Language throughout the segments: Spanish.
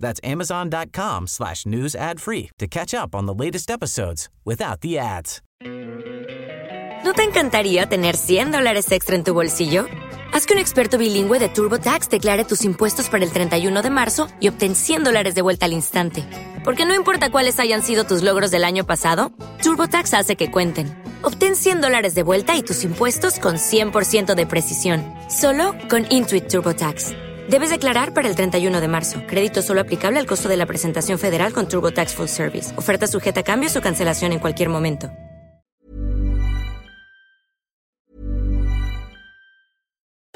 That's amazon.com slash news ad free to catch up on the latest episodes without the ads. ¿No te encantaría tener 100 dólares extra en tu bolsillo? Haz que un experto bilingüe de TurboTax declare tus impuestos para el 31 de marzo y obtén 100 dólares de vuelta al instante. Porque no importa cuáles hayan sido tus logros del año pasado, TurboTax hace que cuenten. Obtén 100 dólares de vuelta y tus impuestos con 100% de precisión, solo con Intuit TurboTax. Debes declarar para el 31 de marzo. Crédito solo aplicable al costo de la presentación federal con TurboTax Full Service. Oferta sujeta a cambios o cancelación en cualquier momento.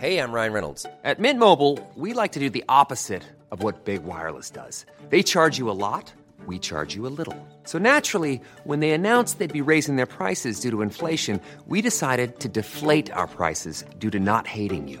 Hey, I'm Ryan Reynolds. At Mint Mobile, we like to do the opposite of what Big Wireless does. They charge you a lot, we charge you a little. So naturally, when they announced they'd be raising their prices due to inflation, we decided to deflate our prices due to not hating you.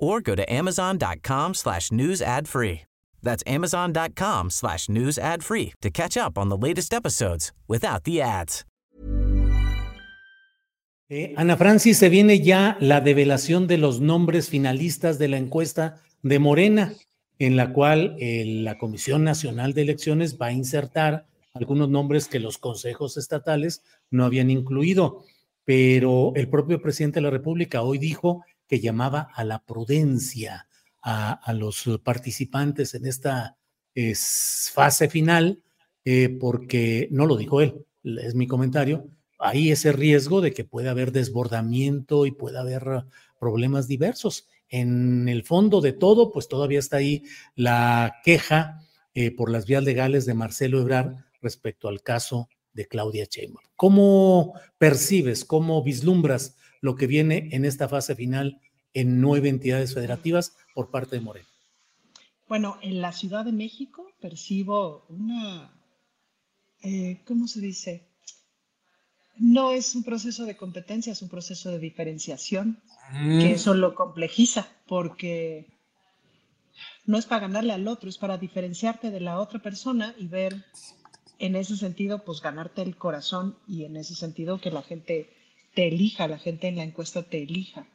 or go to amazon.com slash news ad free. That's amazon.com slash news ad free to catch up on the latest episodes without the ads. Eh, Ana Francis, se viene ya la develación de los nombres finalistas de la encuesta de Morena, en la cual eh, la Comisión Nacional de Elecciones va a insertar algunos nombres que los consejos estatales no habían incluido, pero el propio presidente de la República hoy dijo que llamaba a la prudencia a, los participantes en esta es, fase final, eh, porque no lo dijo él, es mi comentario, hay ese riesgo de que pueda haber desbordamiento y pueda haber problemas diversos. En el fondo de todo, pues todavía está ahí la queja eh, por las vías legales de Marcelo Ebrard respecto al caso de Claudia Sheinbaum. ¿Cómo percibes, cómo vislumbras lo que viene en esta fase final en nueve entidades federativas por parte de Moreno? Bueno, en la Ciudad de México percibo una, eh, ¿cómo se dice? No es un proceso de competencia, es un proceso de diferenciación, mm. que eso lo complejiza, porque no es para ganarle al otro, es para diferenciarte de la otra persona y ver en ese sentido, pues ganarte el corazón y en ese sentido que la gente te elija, la gente en la encuesta te elija.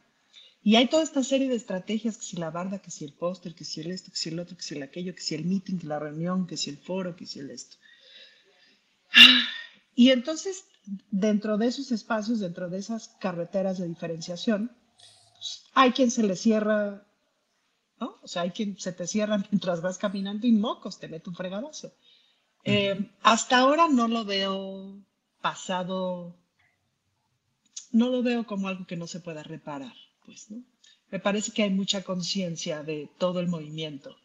Y hay toda esta serie de estrategias, que si la barda, que si el póster, que si el esto, que si el otro, que si el aquello, que si el meeting, que la reunión, que si el foro, que si el esto. Y entonces, dentro de esos espacios, dentro de esas carreteras de diferenciación, pues, hay quien se le cierra, ¿no? O sea, hay quien se te cierra mientras vas caminando y mocos, te mete un fregadazo. Eh, hasta ahora no lo veo pasado, no lo veo como algo que no se pueda reparar pues, ¿no? Me parece que hay mucha conciencia de todo el movimiento,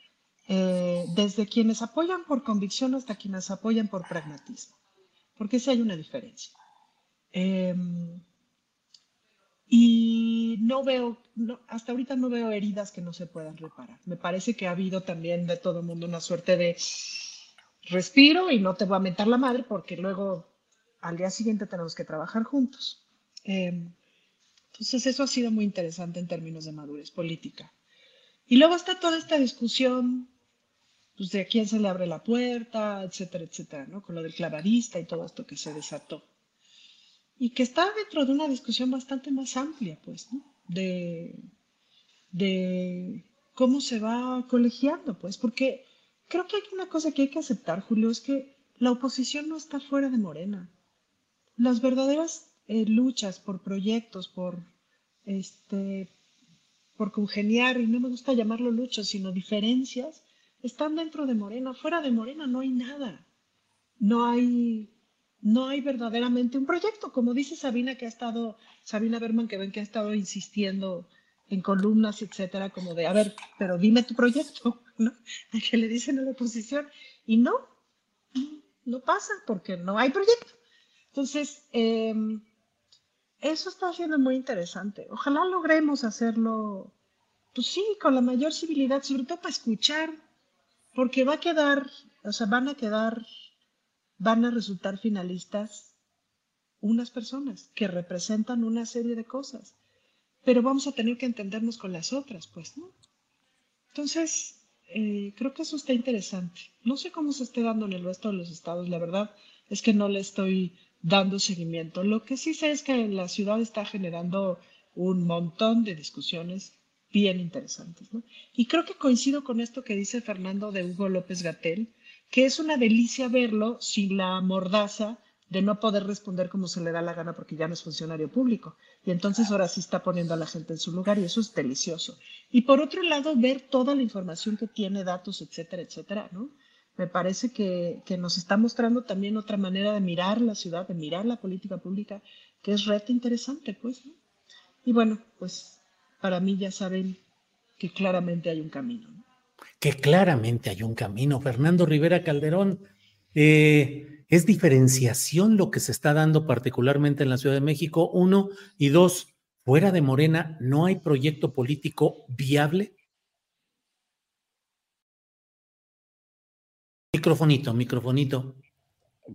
eh, desde quienes apoyan por convicción hasta quienes apoyan por pragmatismo, porque sí hay una diferencia. Em, y no veo, hasta ahorita no veo heridas que no se puedan reparar. Me parece que ha habido también de todo el mundo una suerte de respiro y no te voy a mentar la madre porque luego al día siguiente tenemos que trabajar juntos. Em, entonces eso ha sido muy interesante en términos de madurez política. Y luego está toda esta discusión pues, de quién se le abre la puerta, etcétera, etcétera, ¿no? Con lo del clavadista y todo esto que se desató. Y que está dentro de una discusión bastante más amplia, pues. De, de cómo se va colegiando, pues, porque creo que hay una cosa que hay que aceptar, Julio, es que la oposición no está fuera de Morena. Las verdaderas eh, luchas, por proyectos, por, este, por congeniar, y no me gusta llamarlo luchas, sino diferencias, están dentro de Morena. Fuera de Morena no hay nada. No hay, no hay verdaderamente un proyecto. Como dice Sabina, que ha estado, Sabina Berman, que ven que ha estado insistiendo en columnas, etcétera, como de, a ver, pero dime tu proyecto, ¿no? Que le dicen a la oposición. Y no, no pasa porque no hay proyecto. Entonces, em, eso está siendo muy interesante. Ojalá logremos hacerlo, pues sí, con la mayor civilidad, sobre todo para escuchar, porque va a quedar, o sea, van a quedar, van a resultar finalistas unas personas que representan una serie de cosas, pero vamos a tener que entendernos con las otras, pues, ¿no? Entonces, eh, creo que eso está interesante. No sé cómo se esté dando en el resto de los estados, la verdad es que no le estoy dando seguimiento. Lo que sí sé es que la ciudad está generando un montón de discusiones bien interesantes. Y creo que coincido con esto que dice Fernando de Hugo López Gatel, que es una delicia verlo sin la mordaza de no poder responder como se le da la gana porque ya no es funcionario público. Y entonces ahora sí está poniendo a la gente en su lugar y eso es delicioso. Y por otro lado, ver toda la información que tiene, datos, etcétera, etcétera, ¿no? Me parece que, nos está mostrando también otra manera de mirar la ciudad, de mirar la política pública, que es reto interesante, pues. Y bueno, pues para mí ya saben que claramente hay un camino. Que claramente hay un camino. Fernando Rivera Calderón, eh, ¿Es diferenciación lo que se está dando particularmente en la Ciudad de México? Uno. Y dos, fuera de Morena, ¿no hay proyecto político viable? Microfonito, microfonito.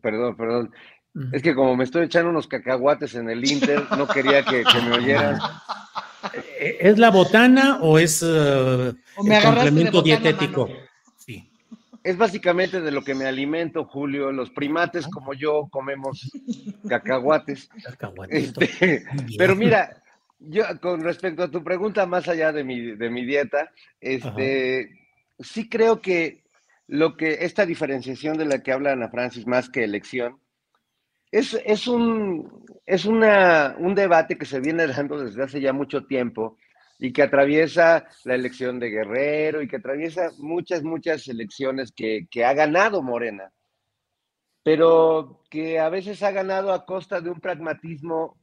Perdón, perdón. Es que como me estoy echando unos cacahuates en el Inter, no quería que, me oyeran. ¿Es la botana o es uh, el complemento dietético? es básicamente de lo que me alimento, Julio. Los primates como yo comemos cacahuates. Este, pero mira, yo con respecto a tu pregunta, más allá de mi, de mi dieta, este, sí creo que lo que esta diferenciación de la que habla Ana Francis, más que elección, es, es, un, es una, un debate que se viene dando desde hace ya mucho tiempo y que atraviesa la elección de Guerrero y que atraviesa muchas, muchas elecciones que, ha ganado Morena, pero que a veces ha ganado a costa de un pragmatismo,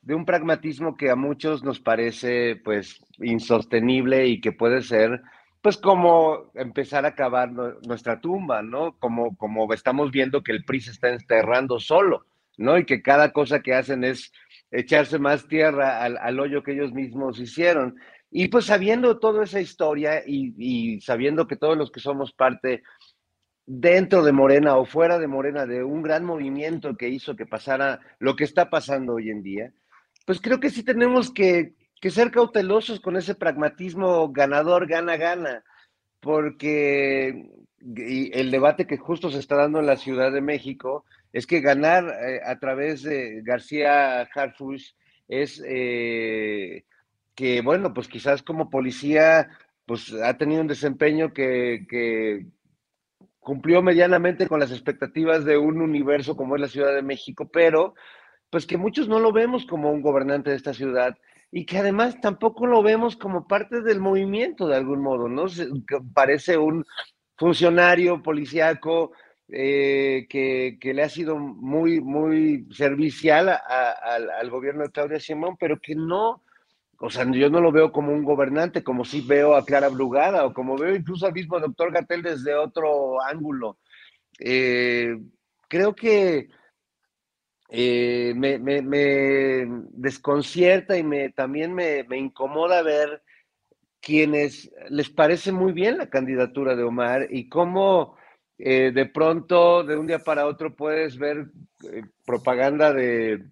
de un pragmatismo que a muchos nos parece pues insostenible y que puede ser pues como empezar a cavar nuestra tumba, ¿no? Como, como estamos viendo que el PRI se está enterrando solo, ¿no? Y que cada cosa que hacen es echarse más tierra al, hoyo que ellos mismos hicieron. Y pues sabiendo toda esa historia y, sabiendo que todos los que somos parte dentro de Morena o fuera de Morena de un gran movimiento que hizo que pasara lo que está pasando hoy en día, pues creo que sí tenemos que, que ser cautelosos con ese pragmatismo ganador, gana, gana, porque el debate que justo se está dando en la Ciudad de México es que ganar eh, a través de García Harfush es eh, que, bueno, pues quizás como policía, pues ha tenido un desempeño que, cumplió medianamente con las expectativas de un universo como es la Ciudad de México, pero pues que muchos no lo vemos como un gobernante de esta ciudad y que además tampoco lo vemos como parte del movimiento de algún modo, ¿no? parece un funcionario policíaco eh, que, le ha sido muy, muy servicial al gobierno de Claudia Simón, pero que no, o sea, yo no lo veo como un gobernante, como si veo a Clara Brugada o como veo incluso al mismo doctor Gatel desde otro ángulo. Eh, creo que eh, me, desconcierta y me, también me, incomoda ver quienes les parece muy bien la candidatura de Omar y cómo eh, de pronto, de un día para otro, puedes ver eh, propaganda de,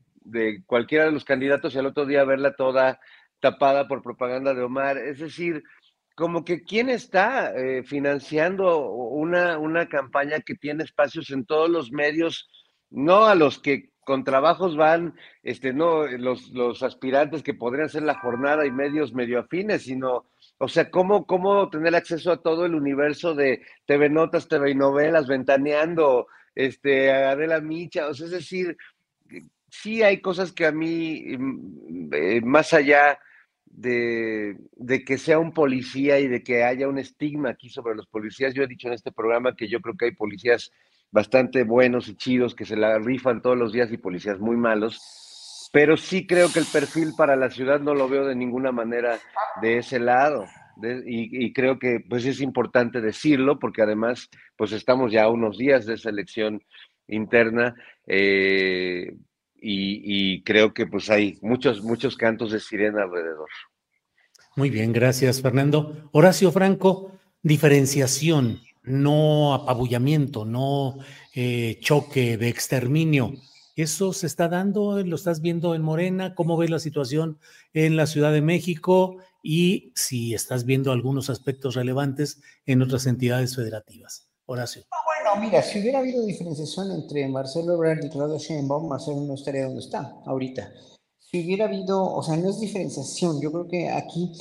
cualquiera de los candidatos y al otro día verla toda tapada por propaganda de Omar. Es decir, como que quién está financiando una, una campaña que tiene espacios en todos los medios, no a los que con trabajos van, este, no, los, los aspirantes que podrían ser la jornada y medios medio afines, sino o sea, ¿cómo, cómo tener acceso a todo el universo de TV Notas, TV novelas, ventaneando, este, Adela Micha? O sea, es decir, sí hay cosas que a mí, mm, eh, más allá de, de, que sea un policía y de que haya un estigma aquí sobre los policías. Yo he dicho en este programa que yo creo que hay policías bastante buenos y chidos que se la rifan todos los días y policías muy malos, pero sí creo que el perfil para la ciudad no lo veo de ninguna manera de ese lado. y, creo que pues es importante decirlo porque además pues estamos ya unos días de esa elección interna eh, y, y, creo que pues hay muchos, muchos cantos de sirena alrededor. Muy bien, gracias Fernando. Horacio Franco, diferenciación no apabullamiento, no eh, choque de exterminio. ¿Eso se está dando? ¿Lo estás viendo en Morena? ¿Cómo ves la situación en la Ciudad de México? Y si estás viendo algunos aspectos relevantes en otras entidades federativas. Horacio. bueno, mira, si hubiera habido diferenciación entre Marcelo Ebrard y Claudio Sheinbaum, Marcelo no estaría donde está ahorita. Si hubiera habido, o sea, no es diferenciación, yo creo que aquí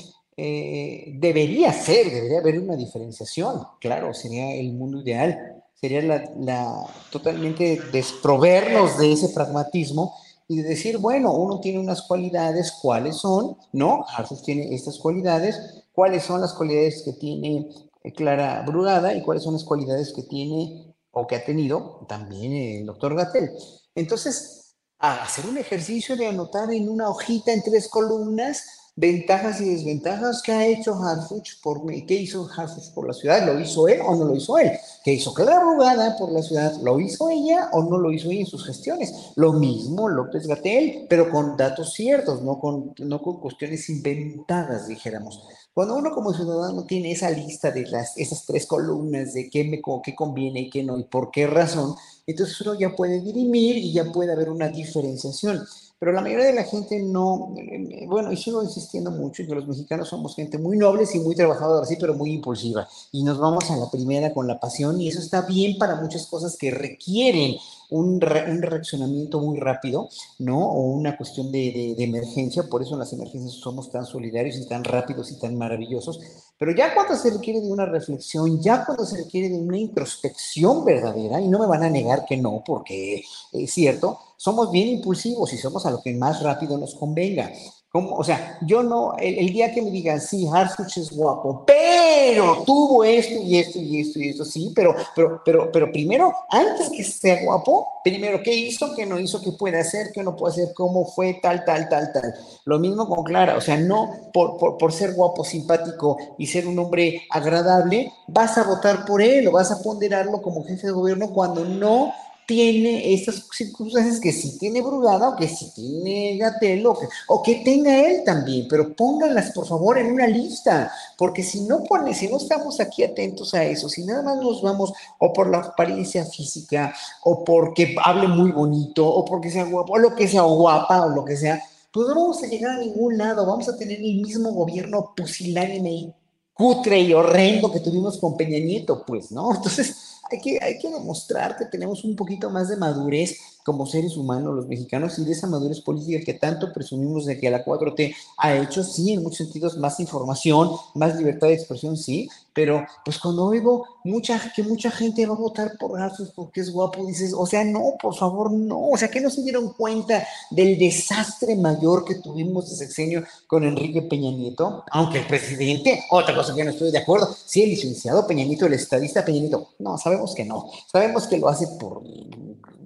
eh, debería ser, debería haber una diferenciación, claro, sería el mundo ideal, sería la, totalmente desprovernos de ese pragmatismo y decir, bueno, uno tiene unas cualidades, ¿cuáles son? ¿No? Arthur tiene estas cualidades, ¿cuáles son las cualidades que tiene eh, Clara Brugada y cuáles son las cualidades que tiene o que ha tenido también el doctor Gatel? Entonces, hacer un ejercicio de anotar en una hojita en tres columnas ventajas y desventajas que ha hecho Harfuch por qué hizo Harfuch por la ciudad, lo hizo él o no lo hizo él, qué hizo Clara Rugada por la ciudad, lo hizo ella o no lo hizo ella en sus gestiones, lo mismo López Gatel, pero con datos ciertos, no con, no con cuestiones inventadas, dijéramos. Cuando uno como ciudadano tiene esa lista de las, esas tres columnas de qué me qué conviene y qué no y por qué razón, entonces uno ya puede dirimir y ya puede haber una diferenciación. Pero la mayoría de la gente no, eh, bueno, y sigo insistiendo mucho que los mexicanos somos gente muy nobles y muy trabajadora, sí, pero muy impulsiva. Y nos vamos a la primera con la pasión y eso está bien para muchas cosas que requieren un, un reaccionamiento muy rápido, ¿no? O una cuestión de, de, emergencia, por eso en las emergencias somos tan solidarios y tan rápidos y tan maravillosos. Pero ya cuando se requiere de una reflexión, ya cuando se requiere de una introspección verdadera, y no me van a negar que no, porque es cierto, somos bien impulsivos y somos a lo que más rápido nos convenga. O sea, yo no, el, día que me digan, sí, Harfuch es guapo, pero tuvo esto y esto y esto y esto, sí, pero, pero, pero, pero primero, antes que sea guapo, primero, ¿qué hizo, qué no hizo, qué puede hacer, qué no puede hacer, cómo fue, tal, tal, tal, tal. Lo mismo con Clara, o sea, no por, por, por ser guapo, simpático y ser un hombre agradable, vas a votar por él o vas a ponderarlo como jefe de gobierno cuando no tiene estas circunstancias que sí tiene Brugada o que sí tiene Gatel o que, o que tenga él también, pero pónganlas por favor en una lista, porque si no pone, si no estamos aquí atentos a eso, si nada más nos vamos o por la apariencia física o porque hable muy bonito o porque sea guapo o lo que sea o guapa o lo que sea, pues no vamos a llegar a ningún lado, vamos a tener el mismo gobierno pusilánime y cutre y horrendo que tuvimos con Peña Nieto, pues, ¿no? Entonces, hay que, hay que demostrar que tenemos un poquito más de madurez como seres humanos los mexicanos y de esa madurez política que tanto presumimos de que la 4T ha hecho, sí, en muchos sentidos más información, más libertad de expresión, sí, pero pues cuando oigo mucha, que mucha gente va a votar por Arthur porque es guapo, dices, o sea, no, por favor, no, o sea, que no se dieron cuenta del desastre mayor que tuvimos de sexenio con Enrique Peña Nieto, aunque el presidente, otra cosa que no estoy de acuerdo, sí, el licenciado Peña Nieto, el estadista Peña Nieto, no, sabemos que no, sabemos que lo hace por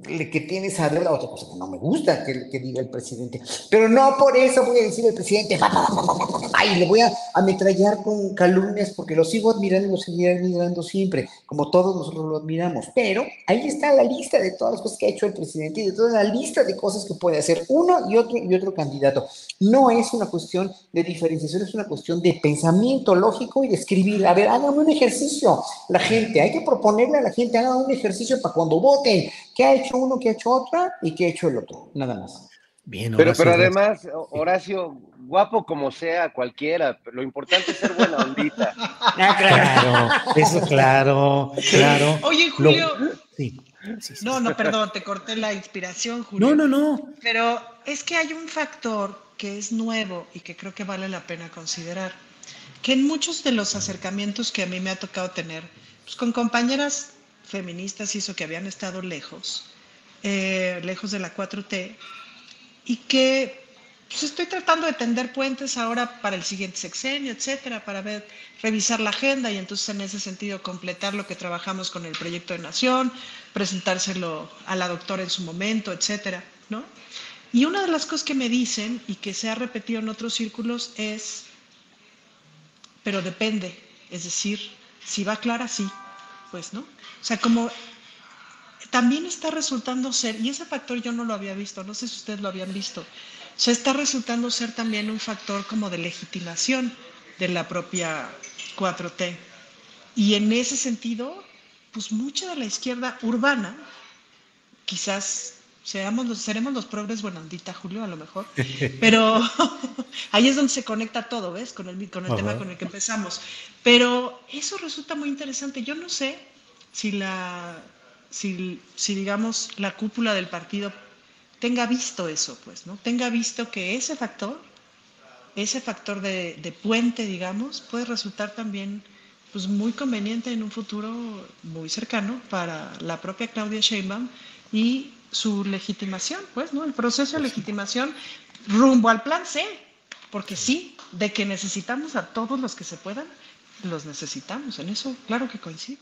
que tiene deuda, otra cosa que no me gusta que, diga el presidente, pero no por eso voy a decir el presidente, ay, le voy a ametrallar con calumnias porque lo sigo admirando y lo seguiré admirando siempre, como todos nosotros lo admiramos, pero ahí está la lista de todas las cosas que ha hecho el presidente y de toda la lista de cosas que puede hacer uno y otro y otro candidato. No es una cuestión de diferenciación, es una cuestión de pensamiento lógico y de escribir, a ver, hagan un ejercicio, la gente, hay que proponerle a la gente, hagan un ejercicio para cuando voten, ¿qué ha hecho uno, que ha hecho otra y que ha hecho el otro, nada más. Bien, pero, pero además, Horacio, guapo como sea, cualquiera, lo importante es ser buena ondita. Ah, claro, eso claro, claro. Oye, Julio. sí, no, no, perdón, te corté la inspiración, Julio. No, no, no. Pero es que hay un factor que es nuevo y que creo que vale la pena considerar. Que en muchos de los acercamientos que a mí me ha tocado tener, pues con compañeras feministas hizo que habían estado lejos, eh, lejos de la 4T, y que pues estoy tratando de tender puentes ahora para el siguiente sexenio, etcétera, para ver, revisar la agenda y entonces en ese sentido completar lo que trabajamos con el proyecto de nación, presentárselo a la doctora en su momento, etcétera, ¿no? Y una de las cosas que me dicen y que se ha repetido en otros círculos es, pero depende, es decir, si va clara, sí, pues, ¿no? O sea, como también está resultando ser, y ese factor yo no lo había visto, no sé si ustedes lo habían visto, o sea, está resultando ser también un factor como de legitimación de la propia 4T. Y en ese sentido, pues mucha de la izquierda urbana, quizás Seamos los, seremos los progres buenandita, Julio, a lo mejor. Pero ahí es donde se conecta todo, ¿ves? Con el, con el tema con el que empezamos. Pero eso resulta muy interesante. Yo no sé si la, si, si digamos, la cúpula del partido tenga visto eso, pues, ¿no? Tenga visto que ese factor, ese factor de, de puente, digamos, puede resultar también pues muy conveniente en un futuro muy cercano para la propia Claudia Sheinbaum y su legitimación, pues, ¿no? El proceso de legitimación rumbo al plan C, porque sí, de que necesitamos a todos los que se puedan, los necesitamos. En eso, claro que coincido.